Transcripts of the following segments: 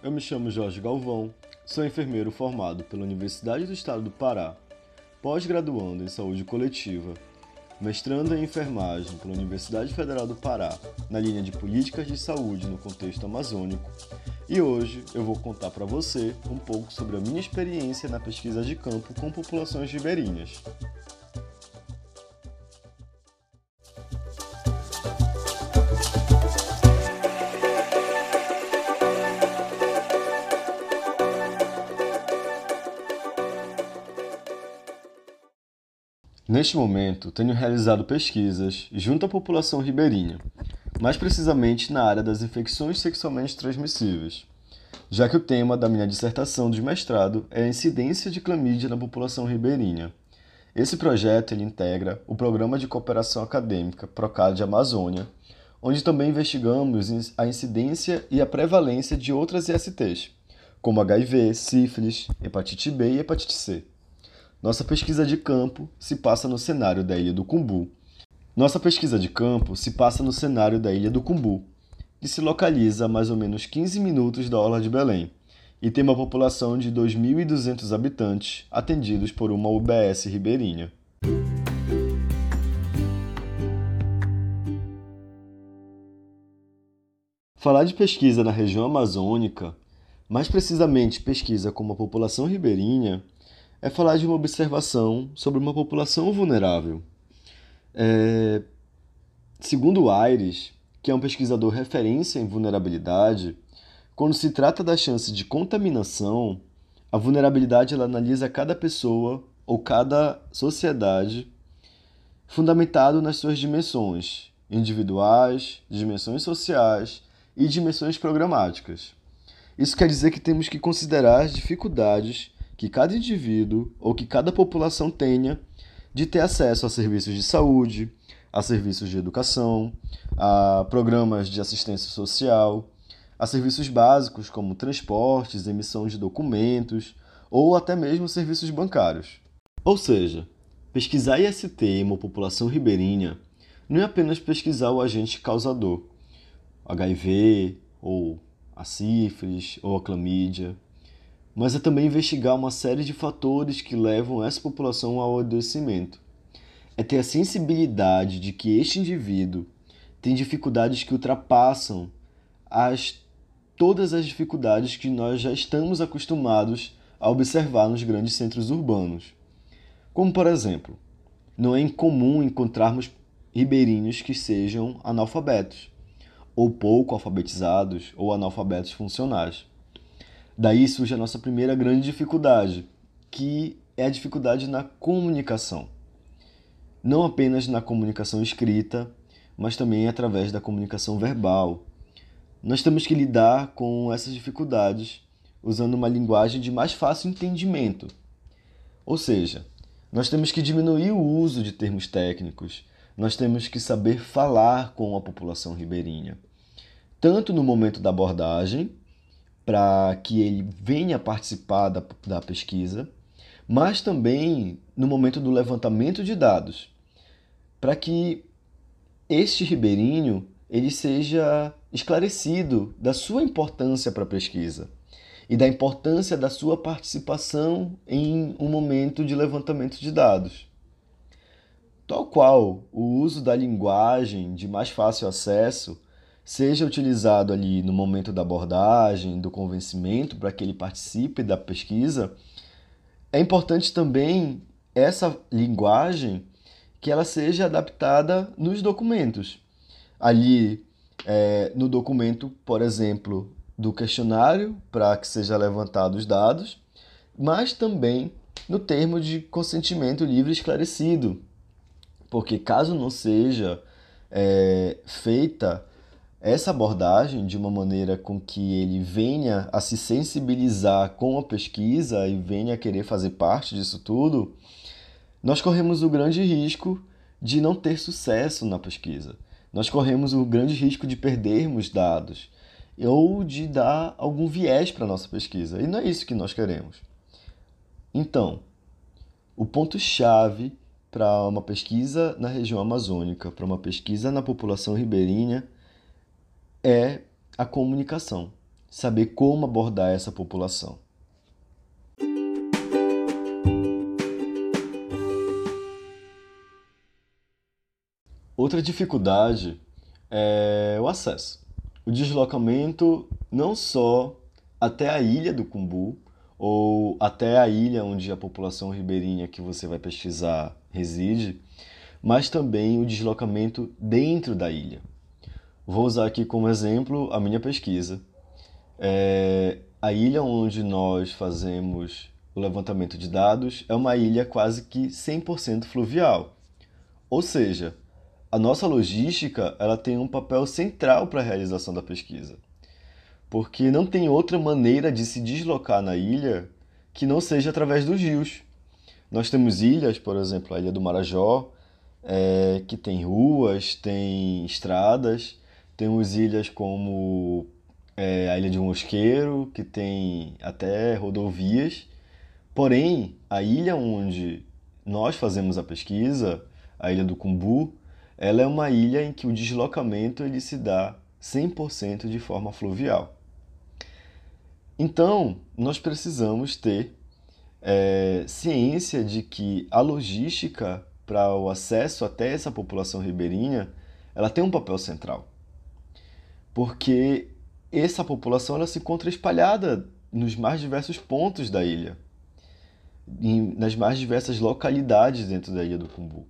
Eu me chamo Jorge Galvão, sou enfermeiro formado pela Universidade do Estado do Pará, pós-graduando em saúde coletiva, mestrando em enfermagem pela Universidade Federal do Pará, na linha de políticas de saúde no contexto amazônico, e hoje eu vou contar para você um pouco sobre a minha experiência na pesquisa de campo com populações ribeirinhas. Neste momento, tenho realizado pesquisas junto à população ribeirinha, mais precisamente na área das infecções sexualmente transmissíveis, já que o tema da minha dissertação de mestrado é a incidência de clamídia na população ribeirinha. Esse projeto ele integra o Programa de Cooperação Acadêmica Procad Amazônia, onde também investigamos a incidência e a prevalência de outras ISTs, como HIV, sífilis, hepatite B e hepatite C. Nossa pesquisa de campo se passa no cenário da Ilha do Cumbu. Nossa pesquisa de campo se passa no cenário da Ilha do Cumbu, que se localiza a mais ou menos 15 minutos da Orla de Belém e tem uma população de 2.200 habitantes atendidos por uma UBS ribeirinha. Falar de pesquisa na região amazônica, mais precisamente pesquisa com uma população ribeirinha, é falar de uma observação sobre uma população vulnerável. É... Segundo Aires, que é um pesquisador referência em vulnerabilidade, quando se trata da chance de contaminação, a vulnerabilidade ela analisa cada pessoa ou cada sociedade fundamentado nas suas dimensões individuais, dimensões sociais e dimensões programáticas. Isso quer dizer que temos que considerar as dificuldades que cada indivíduo ou que cada população tenha de ter acesso a serviços de saúde, a serviços de educação, a programas de assistência social, a serviços básicos como transportes, emissão de documentos ou até mesmo serviços bancários. Ou seja, pesquisar IST em uma população ribeirinha não é apenas pesquisar o agente causador, HIV ou a sífilis ou a clamídia, mas é também investigar uma série de fatores que levam essa população ao adoecimento. É ter a sensibilidade de que este indivíduo tem dificuldades que ultrapassam as, todas as dificuldades que nós já estamos acostumados a observar nos grandes centros urbanos. Como, por exemplo, não é incomum encontrarmos ribeirinhos que sejam analfabetos, ou pouco alfabetizados, ou analfabetos funcionais. Daí surge a nossa primeira grande dificuldade, que é a dificuldade na comunicação. Não apenas na comunicação escrita, mas também através da comunicação verbal. Nós temos que lidar com essas dificuldades usando uma linguagem de mais fácil entendimento. Ou seja, nós temos que diminuir o uso de termos técnicos, nós temos que saber falar com a população ribeirinha, tanto no momento da abordagem, para que ele venha participar da, da pesquisa, mas também no momento do levantamento de dados, para que este ribeirinho ele seja esclarecido da sua importância para a pesquisa e da importância da sua participação em um momento de levantamento de dados. Tal qual o uso da linguagem de mais fácil acesso seja utilizado ali no momento da abordagem, do convencimento, para que ele participe da pesquisa, é importante também essa linguagem que ela seja adaptada nos documentos. Ali, é, no documento, por exemplo, do questionário, para que seja levantado os dados, mas também no termo de consentimento livre esclarecido, porque caso não seja é, feita essa abordagem de uma maneira com que ele venha a se sensibilizar com a pesquisa e venha a querer fazer parte disso tudo, nós corremos o grande risco de não ter sucesso na pesquisa. Nós corremos o grande risco de perdermos dados ou de dar algum viés para a nossa pesquisa. E não é isso que nós queremos. Então, o ponto-chave para uma pesquisa na região amazônica, para uma pesquisa na população ribeirinha, é a comunicação. saber como abordar essa população. Outra dificuldade é o acesso. O deslocamento não só até a ilha do Cumbu ou até a ilha onde a população ribeirinha que você vai pesquisar reside, mas também o deslocamento dentro da ilha. Vou usar aqui como exemplo a minha pesquisa. É, a ilha onde nós fazemos o levantamento de dados é uma ilha quase que 100% fluvial. Ou seja, a nossa logística ela tem um papel central para a realização da pesquisa, porque não tem outra maneira de se deslocar na ilha que não seja através dos rios. Nós temos ilhas, por exemplo, a ilha do Marajó, é, que tem ruas, tem estradas, temos ilhas como é, a ilha de Mosqueiro, que tem até rodovias. Porém, a ilha onde nós fazemos a pesquisa, a ilha do Cumbu, ela é uma ilha em que o deslocamento ele se dá 100% de forma fluvial. Então, nós precisamos ter é, ciência de que a logística para o acesso até essa população ribeirinha, ela tem um papel central. Porque essa população ela se encontra espalhada nos mais diversos pontos da ilha, nas mais diversas localidades dentro da ilha do Cumbu.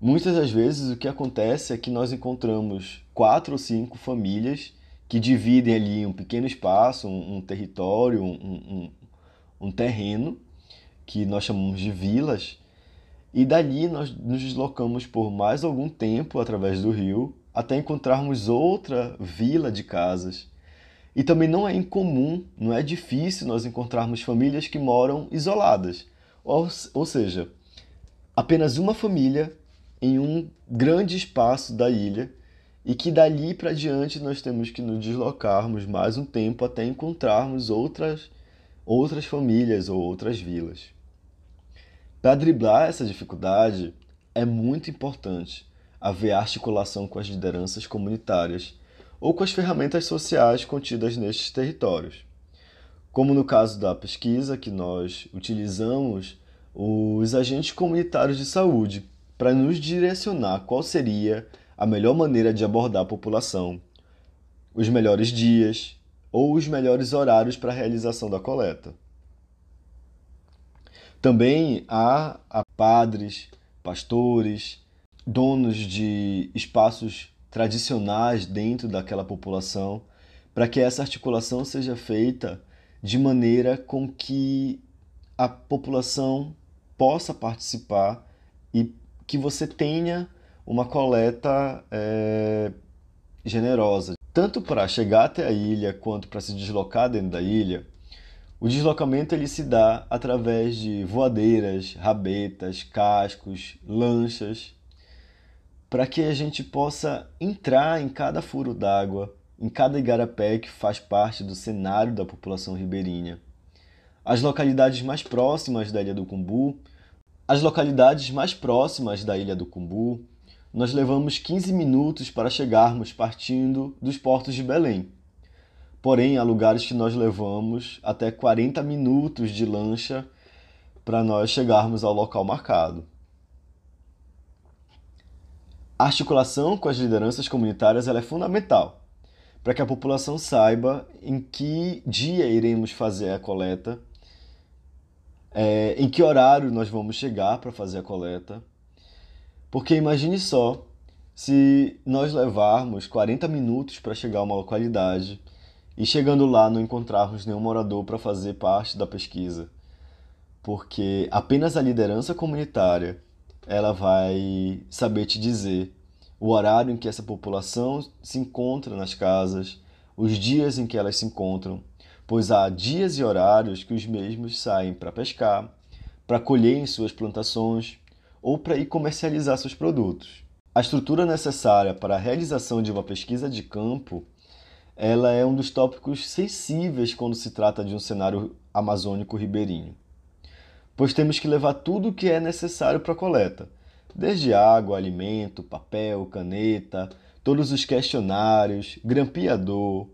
Muitas das vezes o que acontece é que nós encontramos quatro ou cinco famílias que dividem ali um pequeno espaço, um, um território, um, um, um, terreno, que nós chamamos de vilas, e dali nós nos deslocamos por mais algum tempo através do rio até encontrarmos outra vila de casas. E também não é incomum, não é difícil nós encontrarmos famílias que moram isoladas, ou, ou seja, apenas uma família em um grande espaço da ilha e que dali para diante nós temos que nos deslocarmos mais um tempo até encontrarmos outras outras famílias ou outras vilas. Para driblar essa dificuldade, é muito importante haver articulação com as lideranças comunitárias ou com as ferramentas sociais contidas nestes territórios. Como no caso da pesquisa, que nós utilizamos os agentes comunitários de saúde para nos direcionar qual seria a melhor maneira de abordar a população, os melhores dias ou os melhores horários para a realização da coleta. Também há, padres, pastores, donos de espaços tradicionais dentro daquela população, para que essa articulação seja feita de maneira com que a população possa participar e que você tenha uma coleta é, generosa. Tanto para chegar até a ilha quanto para se deslocar dentro da ilha, o deslocamento ele se dá através de voadeiras, rabetas, cascos, lanchas, para que a gente possa entrar em cada furo d'água, em cada igarapé que faz parte do cenário da população ribeirinha. As localidades mais próximas da Ilha do Cumbu as localidades mais próximas da Ilha do Cumbu, nós levamos 15 minutos para chegarmos partindo dos portos de Belém. Porém, há lugares que nós levamos até 40 minutos de lancha para nós chegarmos ao local marcado. A articulação com as lideranças comunitárias é fundamental para que a população saiba em que dia iremos fazer a coleta é, em que horário nós vamos chegar para fazer a coleta. Porque imagine só se nós levarmos 40 minutos para chegar a uma localidade e chegando lá não encontrarmos nenhum morador para fazer parte da pesquisa. Porque apenas a liderança comunitária ela vai saber te dizer o horário em que essa população se encontra nas casas, os dias em que elas se encontram, pois há dias e horários que os mesmos saem para pescar, para colher em suas plantações ou para ir comercializar seus produtos. A estrutura necessária para a realização de uma pesquisa de campo, ela é um dos tópicos sensíveis quando se trata de um cenário amazônico ribeirinho, pois temos que levar tudo o que é necessário para a coleta, desde água, alimento, papel, caneta, todos os questionários, grampeador,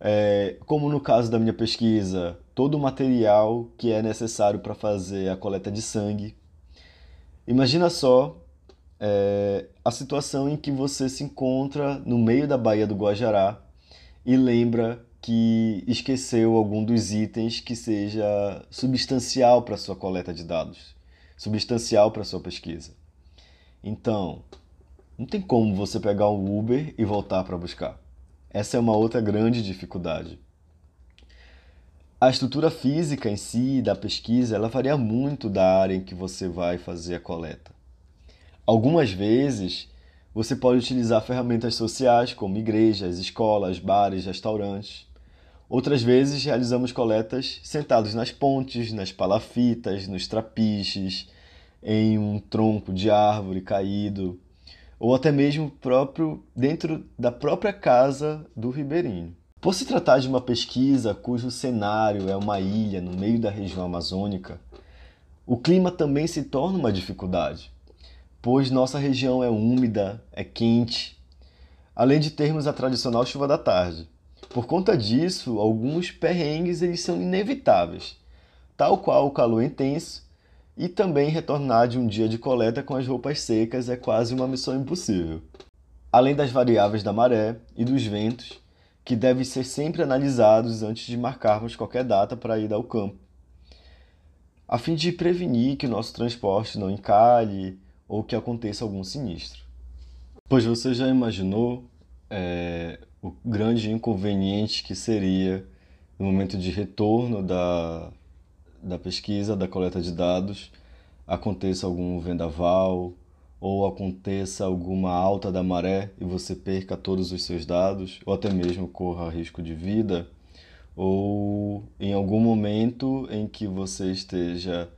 é, como no caso da minha pesquisa, todo o material que é necessário para fazer a coleta de sangue. Imagina só é, a situação em que você se encontra no meio da Baía do Guajará e lembra que esqueceu algum dos itens que seja substancial para sua coleta de dados, substancial para sua pesquisa. Então, não tem como você pegar um Uber e voltar para buscar. Essa é uma outra grande dificuldade. A estrutura física em si da pesquisa, ela varia muito da área em que você vai fazer a coleta. Algumas vezes, você pode utilizar ferramentas sociais como igrejas, escolas, bares, restaurantes. Outras vezes, realizamos coletas sentados nas pontes, nas palafitas, nos trapiches, em um tronco de árvore caído, ou até mesmo próprio dentro da própria casa do ribeirinho. Por se tratar de uma pesquisa cujo cenário é uma ilha no meio da região amazônica, o clima também se torna uma dificuldade, pois nossa região é úmida, é quente, além de termos a tradicional chuva da tarde. Por conta disso, alguns perrengues eles são inevitáveis, tal qual o calor intenso e também retornar de um dia de coleta com as roupas secas é quase uma missão impossível. Além das variáveis da maré e dos ventos, que devem ser sempre analisados antes de marcarmos qualquer data para ir ao campo, a fim de prevenir que o nosso transporte não encalhe ou que aconteça algum sinistro. Pois você já imaginou é, o grande inconveniente que seria no momento de retorno da, da pesquisa, da coleta de dados, aconteça algum vendaval ou aconteça alguma alta da maré e você perca todos os seus dados, ou até mesmo corra risco de vida, ou em algum momento em que você esteja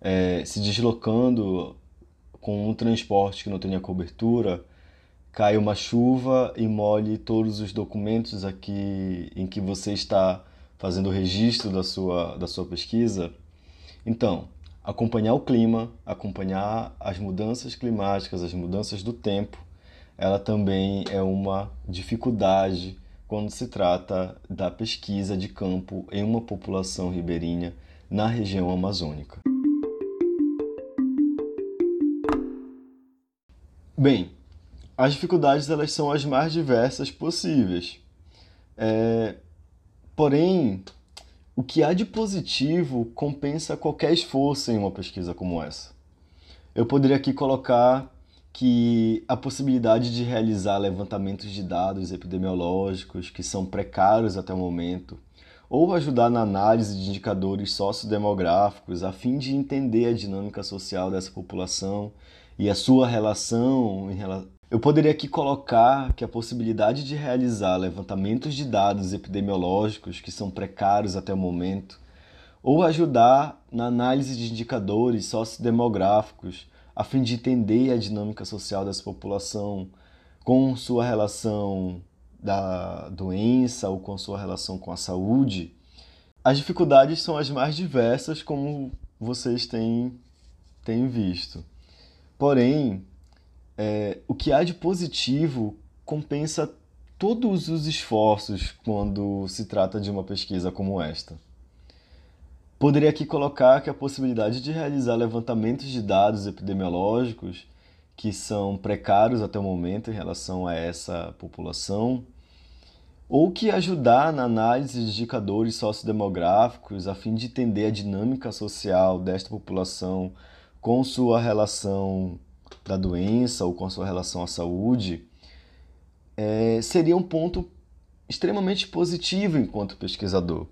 é, se deslocando com um transporte que não tenha cobertura, cai uma chuva e molhe todos os documentos aqui em que você está fazendo o registro da sua, da sua pesquisa. Então, acompanhar o clima, acompanhar as mudanças climáticas, as mudanças do tempo, ela também é uma dificuldade quando se trata da pesquisa de campo em uma população ribeirinha na região amazônica. Bem, as dificuldades elas são as mais diversas possíveis. É, Porém, o que há de positivo compensa qualquer esforço em uma pesquisa como essa. Eu poderia aqui colocar que a possibilidade de realizar levantamentos de dados epidemiológicos que são precários até o momento, ou ajudar na análise de indicadores sociodemográficos a fim de entender a dinâmica social dessa população e a sua relação eu poderia aqui colocar que a possibilidade de realizar levantamentos de dados epidemiológicos que são precários até o momento, ou ajudar na análise de indicadores sociodemográficos a fim de entender a dinâmica social dessa população com sua relação da doença ou com sua relação com a saúde, as dificuldades são as mais diversas, como vocês têm, têm visto. Porém, é, o que há de positivo compensa todos os esforços quando se trata de uma pesquisa como esta. Poderia aqui colocar que a possibilidade de realizar levantamentos de dados epidemiológicos que são precários até o momento em relação a essa população, ou que ajudar na análise de indicadores sociodemográficos a fim de entender a dinâmica social desta população com sua relação da doença ou com a sua relação à saúde, é, seria um ponto extremamente positivo enquanto pesquisador.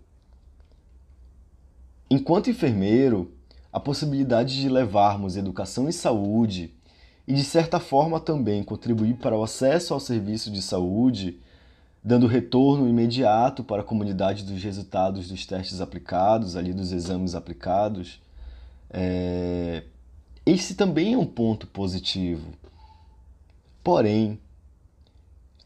Enquanto enfermeiro, a possibilidade de levarmos educação e saúde e, de certa forma, também contribuir para o acesso ao serviço de saúde, dando retorno imediato para a comunidade dos resultados dos testes aplicados, ali dos exames aplicados, é, esse também é um ponto positivo. Porém,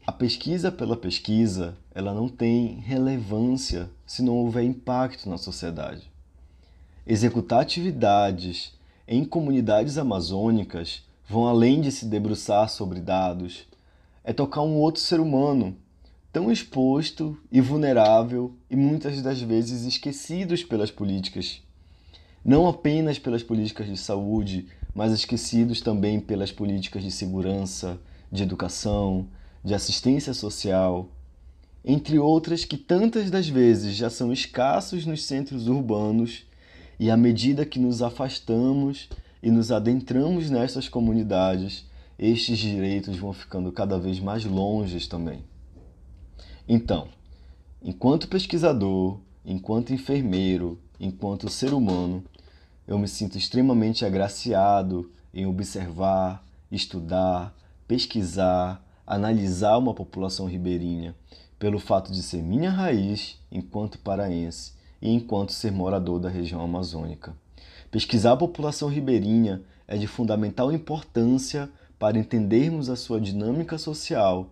a pesquisa pela pesquisa, ela não tem relevância se não houver impacto na sociedade. Executar atividades em comunidades amazônicas vão além de se debruçar sobre dados, é tocar um outro ser humano, tão exposto e vulnerável e muitas das vezes esquecidos pelas políticas. Não apenas pelas políticas de saúde, mas esquecidos também pelas políticas de segurança, de educação, de assistência social, entre outras que tantas das vezes já são escassos nos centros urbanos e à medida que nos afastamos e nos adentramos nessas comunidades, estes direitos vão ficando cada vez mais longes também. Então, enquanto pesquisador, enquanto enfermeiro, enquanto ser humano, eu me sinto extremamente agraciado em observar, estudar, pesquisar, analisar uma população ribeirinha, pelo fato de ser minha raiz enquanto paraense e enquanto ser morador da região amazônica. Pesquisar a população ribeirinha é de fundamental importância para entendermos a sua dinâmica social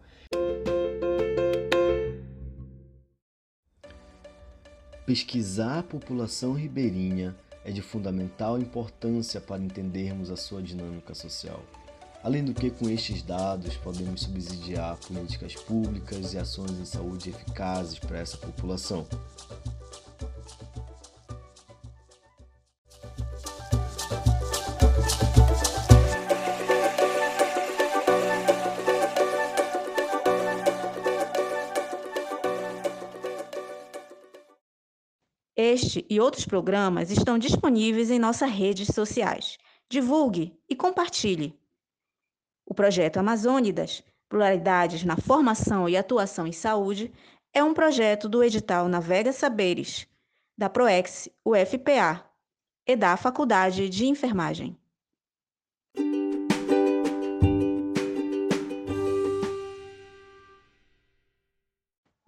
Pesquisar a população ribeirinha é de fundamental importância para entendermos a sua dinâmica social. Além do que, com estes dados, podemos subsidiar políticas públicas e ações em saúde eficazes para essa população. Este e outros programas estão disponíveis em nossas redes sociais. Divulgue e compartilhe. O projeto Amazônidas, Pluralidades na Formação e Atuação em Saúde, é um projeto do edital Navega Saberes, da PROEX UFPA e da Faculdade de Enfermagem.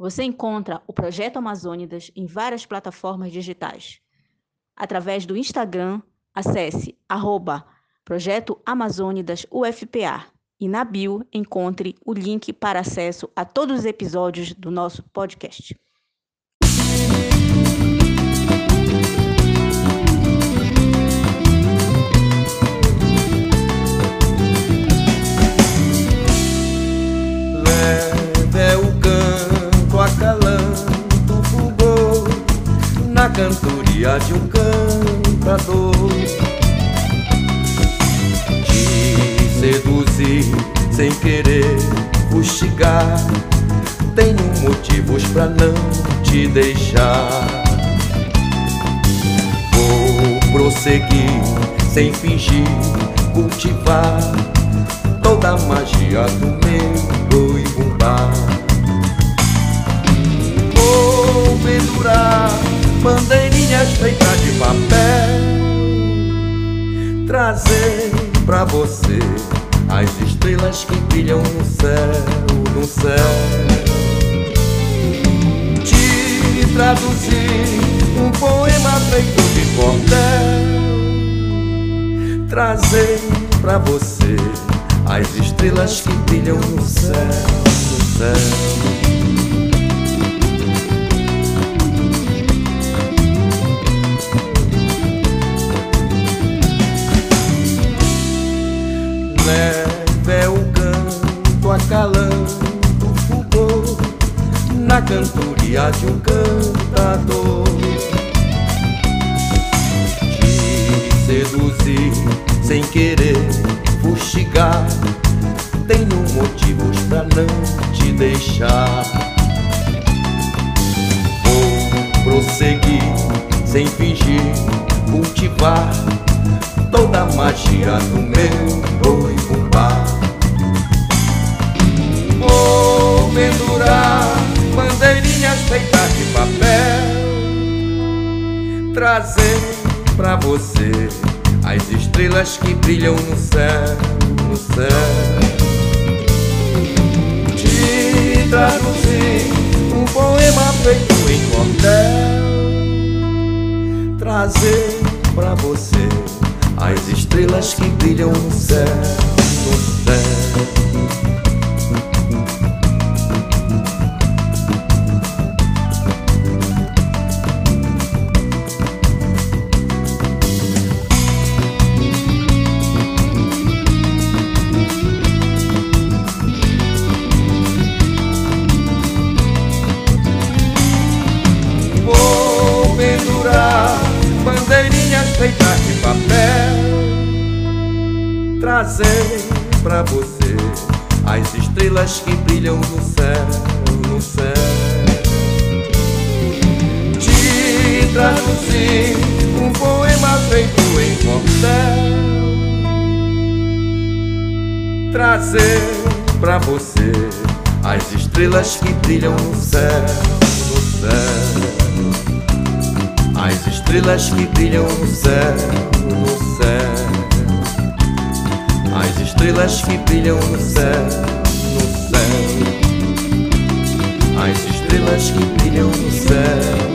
Você encontra o Projeto Amazônidas em várias plataformas digitais. Através do Instagram, acesse arroba Projeto Amazônidas UFPA e na bio encontre o link para acesso a todos os episódios do nosso podcast. Cantoria de um cantador. Te seduzir sem querer fustigar. Tenho motivos pra não te deixar. Vou prosseguir sem fingir cultivar Toda a magia do meu bumbá Vou pendurar bandeirinhas feitas de papel, trazer pra você as estrelas que brilham no céu, no céu. Te traduzir um poema feito de cordel, trazer pra você as estrelas que brilham no céu, no céu. Cantoria de um cantador. Te seduzir sem querer fustigar Tenho motivos pra não te deixar. Vou prosseguir sem fingir cultivar Toda a magia do meu boi bandeirinhas feitas de papel, trazer pra você as estrelas que brilham no céu, no céu. Te traduzir um poema feito em cordel, trazer pra você as estrelas que brilham no céu. Você as estrelas que brilham no céu, no céu. Te traduzir um poema feito em cordel, trazer pra você as estrelas que brilham no céu, no céu. As estrelas que brilham no céu, no céu. As estrelas que brilham no céu, no céu. As estrelas que brilham no céu.